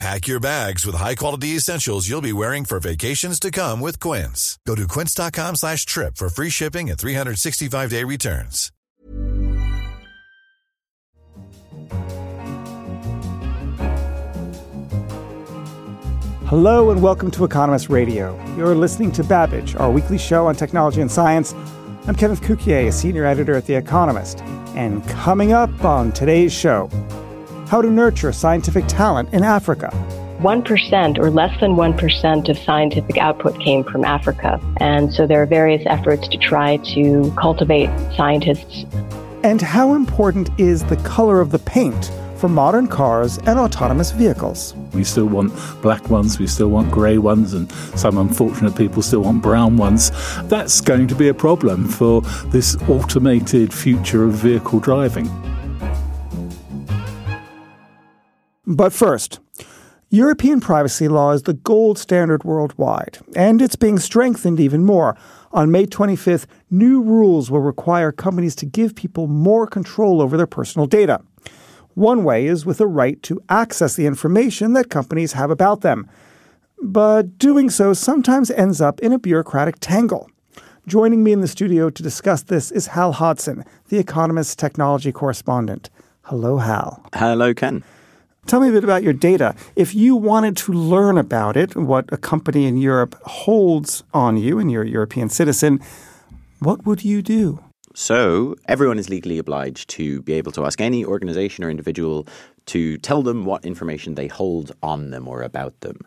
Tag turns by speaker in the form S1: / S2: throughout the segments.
S1: Pack your bags with high-quality essentials you'll be wearing for vacations to come with Quince. Go to quince.com slash trip for free shipping and 365-day returns.
S2: Hello and welcome to Economist Radio. You're listening to Babbage, our weekly show on technology and science. I'm Kenneth Cukier, a senior editor at The Economist. And coming up on today's show, how to nurture scientific talent in Africa.
S3: 1% or less than 1% of scientific output came from Africa. And so there are various efforts to try to cultivate scientists.
S2: And how important is the color of the paint for modern cars and autonomous vehicles?
S4: We still want black ones, we still want grey ones, and some unfortunate people still want brown ones. That's going to be a problem for this automated future of vehicle driving.
S2: But first, European privacy law is the gold standard worldwide, and it's being strengthened even more. On May 25th, new rules will require companies to give people more control over their personal data. One way is with a right to access the information that companies have about them. But doing so sometimes ends up in a bureaucratic tangle. Joining me in the studio to discuss this is Hal Hodson, The Economist's technology correspondent. Hello, Hal.
S5: Hello, Ken.
S2: Tell me a bit about your data. If you wanted to learn about it, what a company in Europe holds on you and you're a European citizen, what would you do?
S5: So, everyone is legally obliged to be able to ask any organization or individual to tell them what information they hold on them or about them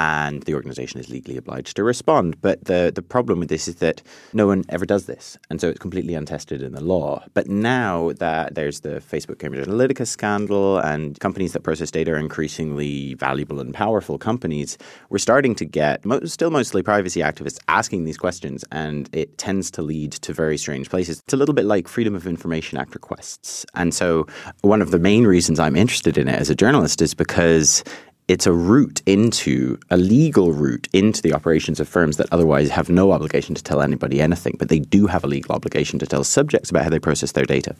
S5: and the organization is legally obliged to respond. But the, the problem with this is that no one ever does this. And so it's completely untested in the law. But now that there's the Facebook Cambridge Analytica scandal and companies that process data are increasingly valuable and powerful companies, we're starting to get mo- still mostly privacy activists asking these questions. And it tends to lead to very strange places. It's a little bit like Freedom of Information Act requests. And so one of the main reasons I'm interested in it as a journalist is because it's a route into a legal route into the operations of firms that otherwise have no obligation to tell anybody anything, but they do have a legal obligation to tell subjects about how they process their data.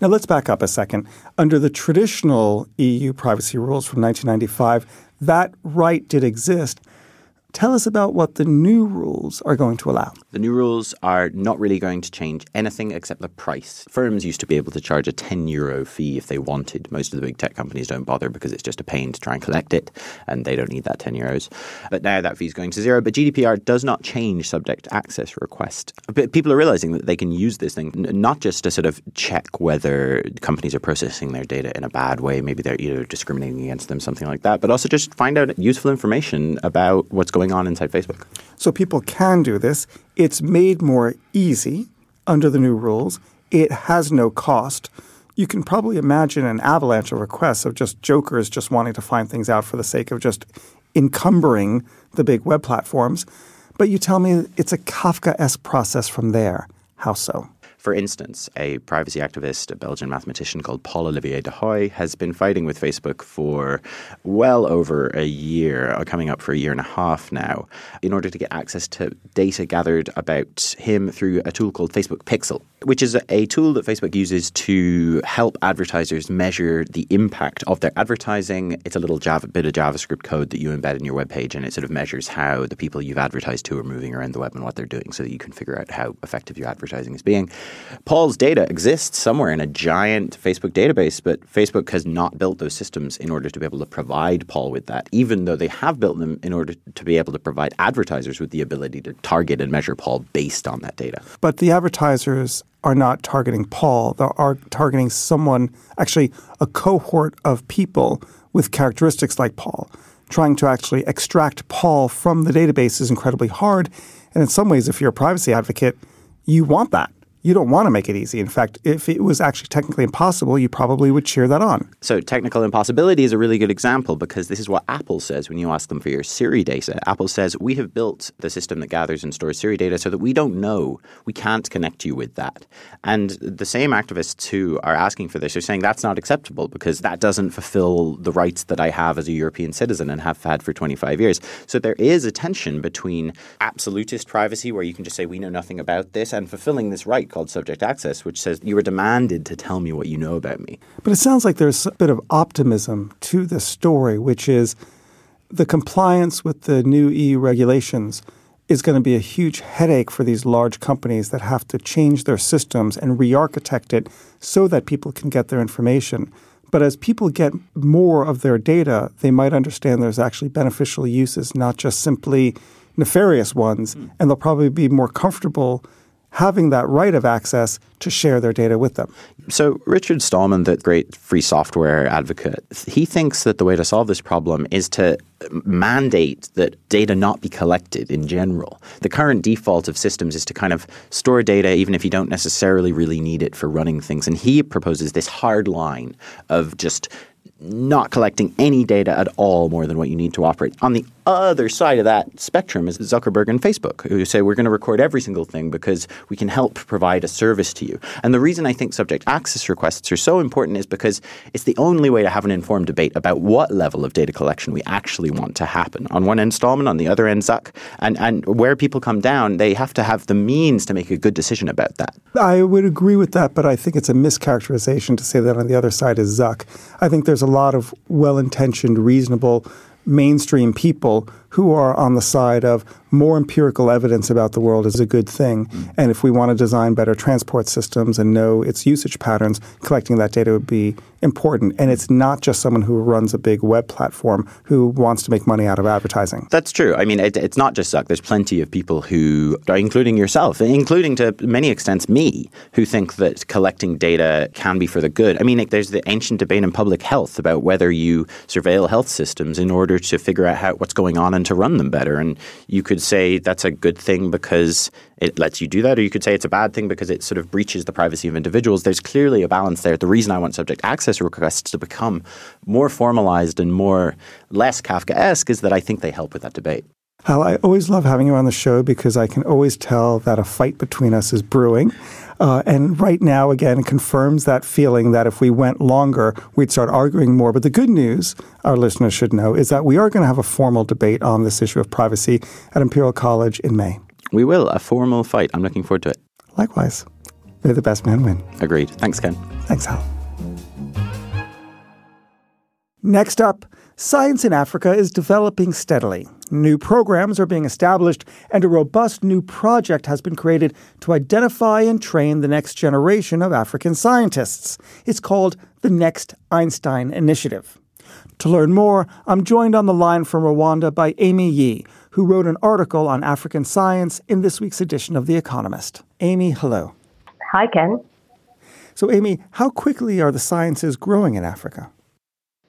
S2: Now let's back up a second. Under the traditional EU privacy rules from 1995, that right did exist. Tell us about what the new rules are going to allow.
S5: The new rules are not really going to change anything except the price. Firms used to be able to charge a 10 euro fee if they wanted. Most of the big tech companies don't bother because it's just a pain to try and collect it and they don't need that 10 euros. But now that fee is going to zero. But GDPR does not change subject access request. But people are realizing that they can use this thing not just to sort of check whether companies are processing their data in a bad way, maybe they're know, discriminating against them, something like that, but also just find out useful information about what's going on inside Facebook.
S2: So people can do this. It's made more easy under the new rules. It has no cost. You can probably imagine an avalanche of requests of just jokers just wanting to find things out for the sake of just encumbering the big web platforms. But you tell me it's a Kafka esque process from there. How so?
S5: For instance, a privacy activist, a Belgian mathematician called Paul Olivier Dehaye, has been fighting with Facebook for well over a year, uh, coming up for a year and a half now, in order to get access to data gathered about him through a tool called Facebook Pixel, which is a tool that Facebook uses to help advertisers measure the impact of their advertising. It's a little Java, bit of JavaScript code that you embed in your web page, and it sort of measures how the people you've advertised to are moving around the web and what they're doing so that you can figure out how effective your advertising is being. Paul's data exists somewhere in a giant Facebook database, but Facebook has not built those systems in order to be able to provide Paul with that, even though they have built them in order to be able to provide advertisers with the ability to target and measure Paul based on that data.
S2: But the advertisers are not targeting Paul. They are targeting someone, actually, a cohort of people with characteristics like Paul. Trying to actually extract Paul from the database is incredibly hard. And in some ways, if you're a privacy advocate, you want that you don't want to make it easy. In fact, if it was actually technically impossible, you probably would cheer that on.
S5: So, technical impossibility is a really good example because this is what Apple says when you ask them for your Siri data. Apple says, We have built the system that gathers and stores Siri data so that we don't know. We can't connect you with that. And the same activists who are asking for this are saying that's not acceptable because that doesn't fulfill the rights that I have as a European citizen and have had for 25 years. So, there is a tension between absolutist privacy, where you can just say, We know nothing about this, and fulfilling this right called subject access, which says you were demanded to tell me what you know about me.
S2: But it sounds like there's a bit of optimism to this story, which is the compliance with the new EU regulations is going to be a huge headache for these large companies that have to change their systems and re architect it so that people can get their information. But as people get more of their data, they might understand there's actually beneficial uses, not just simply nefarious ones, mm. and they'll probably be more comfortable having that right of access to share their data with them.
S5: So, Richard Stallman, the great free software advocate, he thinks that the way to solve this problem is to mandate that data not be collected in general. The current default of systems is to kind of store data even if you don't necessarily really need it for running things. And he proposes this hard line of just not collecting any data at all more than what you need to operate. On the other side of that spectrum is Zuckerberg and Facebook, who say we're going to record every single thing because we can help provide a service to you. And the reason I think subject access requests are so important is because it's the only way to have an informed debate about what level of data collection we actually want to happen. On one end, Stallman, on the other end, Zuck. And, and where people come down, they have to have the means to make a good decision about that.
S2: I would agree with that, but I think it's a mischaracterization to say that on the other side is Zuck. I think there's a lot of well intentioned, reasonable mainstream people who are on the side of more empirical evidence about the world is a good thing. And if we want to design better transport systems and know its usage patterns, collecting that data would be important. And it's not just someone who runs a big web platform who wants to make money out of advertising.
S5: That's true. I mean, it, it's not just Zuck. There's plenty of people who, including yourself, including to many extents me, who think that collecting data can be for the good. I mean, there's the ancient debate in public health about whether you surveil health systems in order to figure out how, what's going on and to run them better. And you could say that's a good thing because it lets you do that, or you could say it's a bad thing because it sort of breaches the privacy of individuals. There's clearly a balance there. The reason I want subject access requests to become more formalized and more less Kafkaesque is that I think they help with that debate.
S2: Hal, I always love having you on the show because I can always tell that a fight between us is brewing. Uh, and right now, again, confirms that feeling that if we went longer, we'd start arguing more. But the good news, our listeners should know, is that we are going to have a formal debate on this issue of privacy at Imperial College in May.
S5: We will, a formal fight. I'm looking forward to it.
S2: Likewise. May the best man win.
S5: Agreed. Thanks, Ken.
S2: Thanks, Hal. Next up, science in Africa is developing steadily. New programs are being established, and a robust new project has been created to identify and train the next generation of African scientists. It's called the Next Einstein Initiative. To learn more, I'm joined on the line from Rwanda by Amy Yee, who wrote an article on African science in this week's edition of The Economist. Amy, hello.
S3: Hi, Ken.
S2: So, Amy, how quickly are the sciences growing in Africa?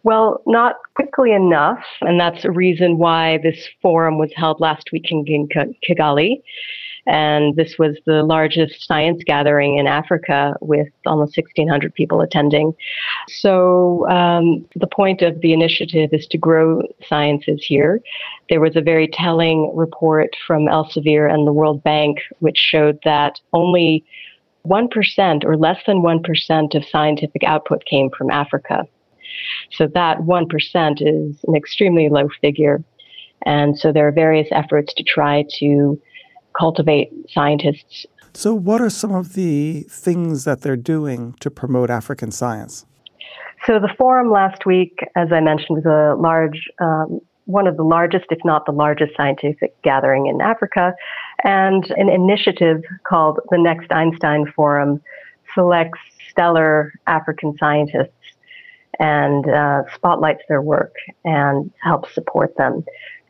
S3: Well, not quickly enough. And that's a reason why this forum was held last week in Kigali. And this was the largest science gathering in Africa with almost 1,600 people attending. So, um, the point of the initiative is to grow sciences here. There was a very telling report from Elsevier and the World Bank, which showed that only 1% or less than 1% of scientific output came from Africa. So that 1% is an extremely low figure. And so there are various efforts to try to cultivate scientists.
S2: So, what are some of the things that they're doing to promote African science?
S3: So, the forum last week, as I mentioned, was a large, um, one of the largest, if not the largest, scientific gathering in Africa. And an initiative called the Next Einstein Forum selects stellar African scientists and uh, spotlights their work and helps support them.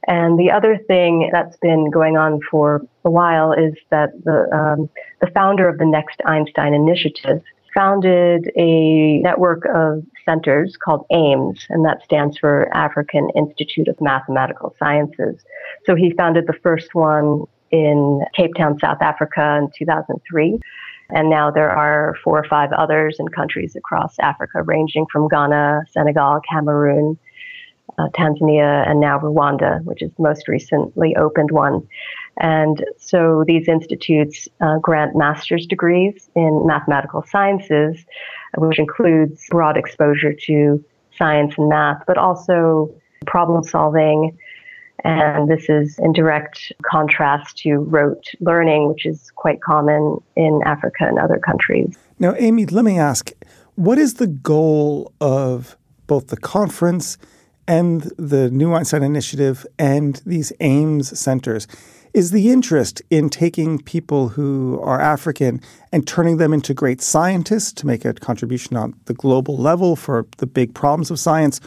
S3: And the other thing that's been going on for a while is that the um, the founder of the Next Einstein Initiative founded a network of centers called AIMS, and that stands for African Institute of Mathematical Sciences. So he founded the first one in Cape Town, South Africa in 2003. And now there are four or five others in countries across Africa, ranging from Ghana, Senegal, Cameroon, uh, Tanzania, and now Rwanda, which is the most recently opened one. And so these institutes uh, grant master's degrees in mathematical sciences, which includes broad exposure to science and math, but also problem solving. And this is in direct contrast to rote learning, which is quite common in Africa and other countries.
S2: Now, Amy, let me ask what is the goal of both the conference and the New Einstein Initiative and these AIMS centers? Is the interest in taking people who are African and turning them into great scientists to make a contribution on the global level for the big problems of science?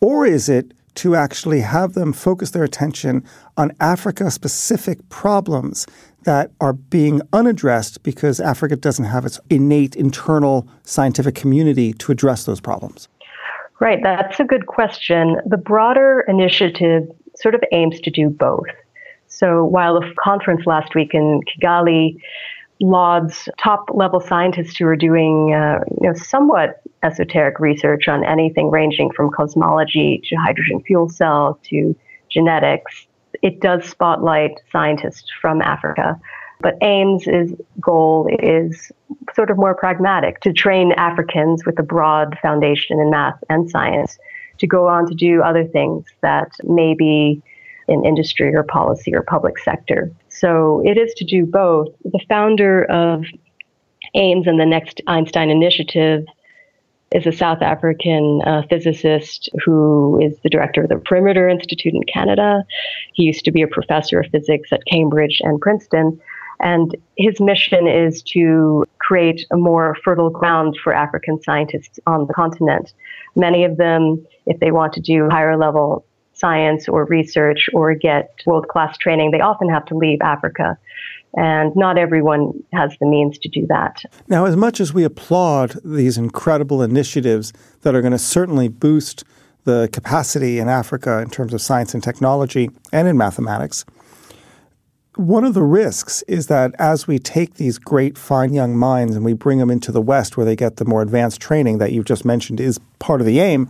S2: Or is it to actually have them focus their attention on Africa specific problems that are being unaddressed because Africa doesn't have its innate internal scientific community to address those problems?
S3: Right, that's a good question. The broader initiative sort of aims to do both. So while the conference last week in Kigali lauds top level scientists who are doing uh, you know somewhat esoteric research on anything ranging from cosmology to hydrogen fuel cell to genetics. It does spotlight scientists from Africa. But AIMS' goal is sort of more pragmatic to train Africans with a broad foundation in math and science to go on to do other things that may be in industry or policy or public sector. So it is to do both. The founder of AIMS and the Next Einstein Initiative is a South African uh, physicist who is the director of the Perimeter Institute in Canada. He used to be a professor of physics at Cambridge and Princeton. And his mission is to create a more fertile ground for African scientists on the continent. Many of them, if they want to do higher level science or research or get world class training, they often have to leave Africa. And not everyone has the means to do that.
S2: Now, as much as we applaud these incredible initiatives that are going to certainly boost the capacity in Africa in terms of science and technology and in mathematics, one of the risks is that as we take these great, fine young minds and we bring them into the West where they get the more advanced training that you've just mentioned is part of the aim,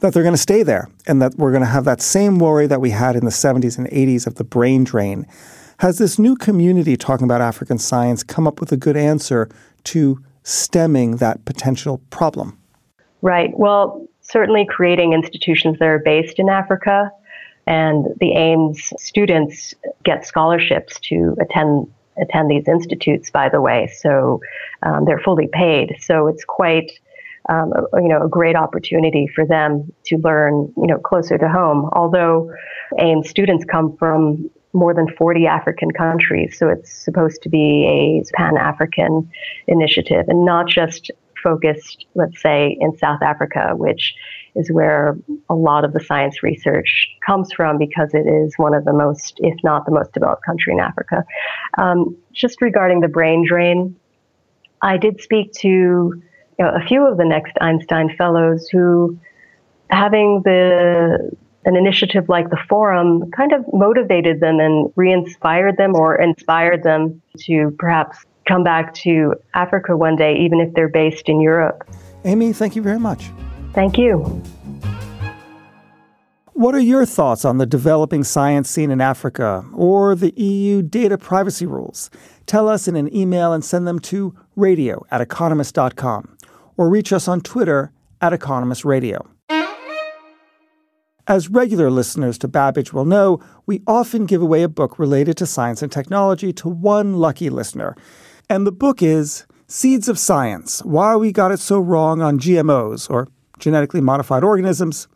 S2: that they're going to stay there and that we're going to have that same worry that we had in the 70s and 80s of the brain drain. Has this new community talking about African science come up with a good answer to stemming that potential problem?
S3: Right. Well, certainly creating institutions that are based in Africa. And the AIMS students get scholarships to attend attend these institutes, by the way. So um, they're fully paid. So it's quite um, a, you know, a great opportunity for them to learn, you know, closer to home. Although AIMS students come from more than 40 African countries, so it's supposed to be a Pan African initiative and not just focused, let's say, in South Africa, which is where a lot of the science research comes from because it is one of the most, if not the most developed country in Africa. Um, just regarding the brain drain, I did speak to you know, a few of the next Einstein Fellows who, having the an initiative like the forum, kind of motivated them and re-inspired them, or inspired them to perhaps come back to Africa one day, even if they're based in Europe.
S2: Amy, thank you very much.
S3: Thank you.
S2: What are your thoughts on the developing science scene in Africa or the EU data privacy rules? Tell us in an email and send them to radio at economist.com or reach us on Twitter at Economist Radio. As regular listeners to Babbage will know, we often give away a book related to science and technology to one lucky listener. And the book is Seeds of Science Why We Got It So Wrong on GMOs, or Genetically Modified Organisms.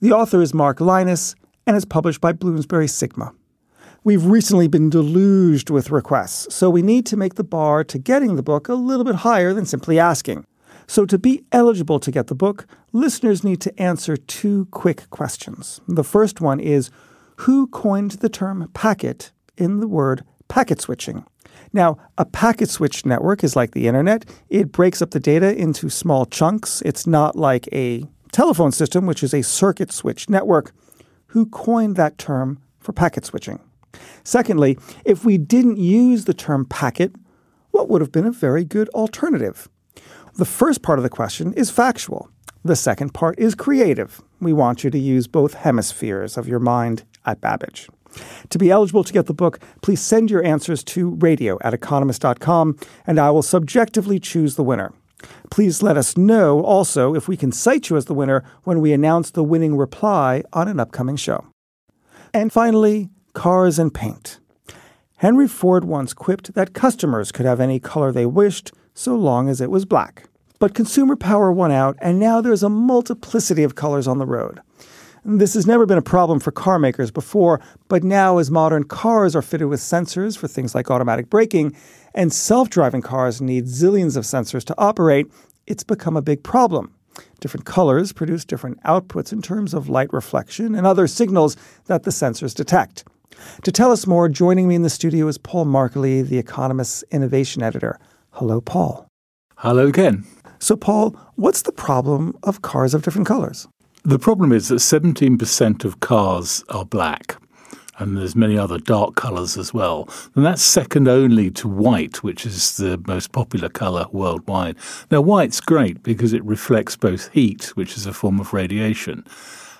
S2: The author is Mark Lynas and is published by Bloomsbury Sigma. We've recently been deluged with requests, so we need to make the bar to getting the book a little bit higher than simply asking. So, to be eligible to get the book, listeners need to answer two quick questions. The first one is Who coined the term packet in the word packet switching? Now, a packet switch network is like the internet. It breaks up the data into small chunks. It's not like a telephone system, which is a circuit switch network. Who coined that term for packet switching? Secondly, if we didn't use the term packet, what would have been a very good alternative? The first part of the question is factual. The second part is creative. We want you to use both hemispheres of your mind at Babbage. To be eligible to get the book, please send your answers to radio at economist.com and I will subjectively choose the winner. Please let us know also if we can cite you as the winner when we announce the winning reply on an upcoming show. And finally, cars and paint. Henry Ford once quipped that customers could have any color they wished so long as it was black. But consumer power won out, and now there's a multiplicity of colors on the road. This has never been a problem for car makers before, but now, as modern cars are fitted with sensors for things like automatic braking, and self driving cars need zillions of sensors to operate, it's become a big problem. Different colors produce different outputs in terms of light reflection and other signals that the sensors detect. To tell us more, joining me in the studio is Paul Markillie, the Economist's innovation editor. Hello, Paul.
S4: Hello again.
S2: So, Paul, what's the problem of cars of different colors?
S4: The problem is that 17% of cars are black and there's many other dark colours as well. And that's second only to white, which is the most popular colour worldwide. Now, white's great because it reflects both heat, which is a form of radiation,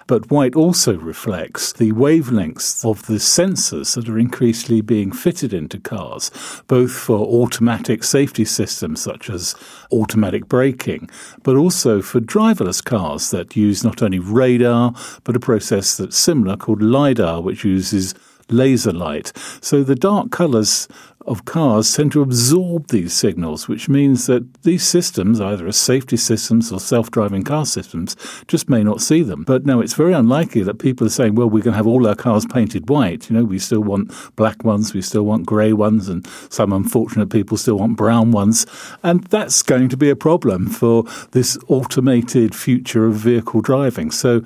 S4: but white also reflects the wavelengths of the sensors that are increasingly being fitted into cars, both for automatic safety systems such as automatic braking, but also for driverless cars that use not only radar, but a process that's similar called LIDAR, which uses laser light. So the dark colours of cars tend to absorb these signals, which means that these systems, either as safety systems or self driving car systems, just may not see them. But no, it's very unlikely that people are saying, well, we're going to have all our cars painted white. You know, we still want black ones, we still want grey ones, and some unfortunate people still want brown ones. And that's going to be a problem for this automated future of vehicle driving. So,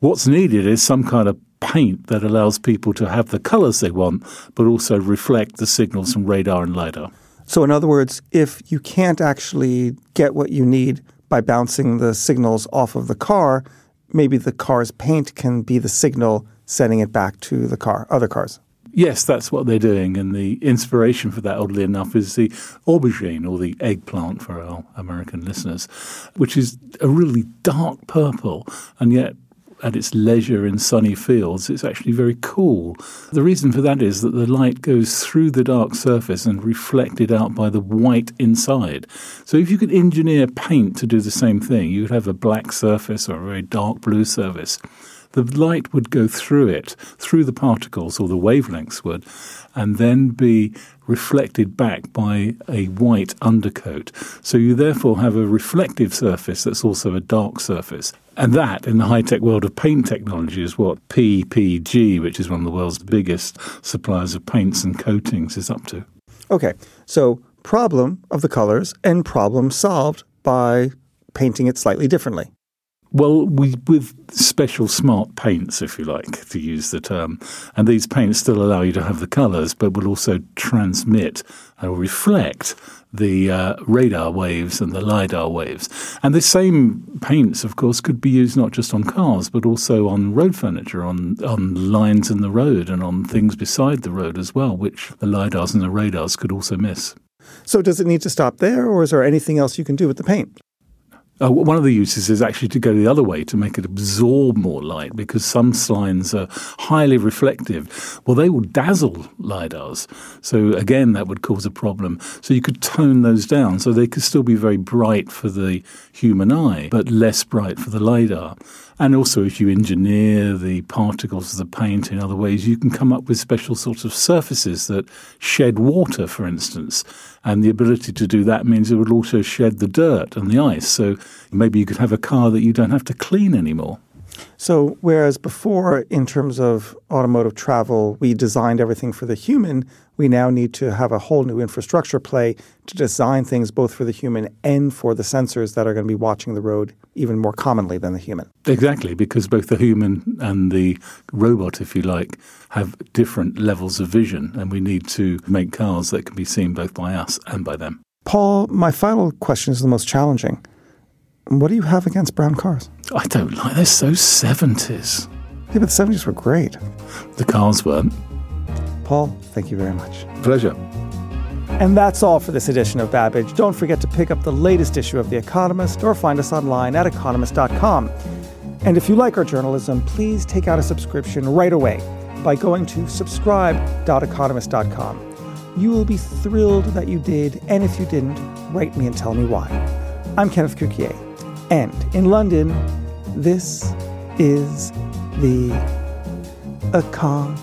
S4: what's needed is some kind of paint that allows people to have the colors they want, but also reflect the signals from radar and LiDAR.
S2: So, in other words, if you can't actually get what you need by bouncing the signals off of the car, maybe the car's paint can be the signal sending it back to the car, other cars.
S4: Yes, that's what they're doing. And the inspiration for that, oddly enough, is the aubergine or the eggplant for our American listeners, which is a really dark purple and yet at its leisure in sunny fields, it's actually very cool. The reason for that is that the light goes through the dark surface and reflected out by the white inside. So if you could engineer paint to do the same thing, you could have a black surface or a very dark blue surface the light would go through it, through the particles, or the wavelengths would, and then be reflected back by a white undercoat. So you therefore have a reflective surface that's also a dark surface. And that, in the high tech world of paint technology, is what PPG, which is one of the world's biggest suppliers of paints and coatings, is up to.
S2: Okay, so problem of the colors and problem solved by painting it slightly differently.
S4: Well, we with special smart paints, if you like, to use the term, and these paints still allow you to have the colours, but will also transmit or reflect the uh, radar waves and the lidar waves. And the same paints, of course, could be used not just on cars, but also on road furniture, on on lines in the road, and on things beside the road as well, which the lidars and the radars could also miss.
S2: So, does it need to stop there, or is there anything else you can do with the paint?
S4: Uh, one of the uses is actually to go the other way to make it absorb more light because some signs are highly reflective. Well, they will dazzle LIDARs. So, again, that would cause a problem. So, you could tone those down so they could still be very bright for the human eye, but less bright for the LIDAR. And also, if you engineer the particles of the paint in other ways, you can come up with special sorts of surfaces that shed water, for instance. And the ability to do that means it would also shed the dirt and the ice. So maybe you could have a car that you don't have to clean anymore.
S2: So, whereas before, in terms of automotive travel, we designed everything for the human, we now need to have a whole new infrastructure play to design things both for the human and for the sensors that are going to be watching the road even more commonly than the human.
S4: Exactly, because both the human and the robot, if you like, have different levels of vision, and we need to make cars that can be seen both by us and by them.
S2: Paul, my final question is the most challenging. What do you have against brown cars?
S4: I don't like. They're so seventies.
S2: Yeah, but the seventies were great.
S4: The cars weren't.
S2: Paul, thank you very much.
S4: Pleasure.
S2: And that's all for this edition of Babbage. Don't forget to pick up the latest issue of The Economist or find us online at economist.com. And if you like our journalism, please take out a subscription right away by going to subscribe.economist.com. You will be thrilled that you did, and if you didn't, write me and tell me why. I'm Kenneth Cukier, and in London, this is the Economist.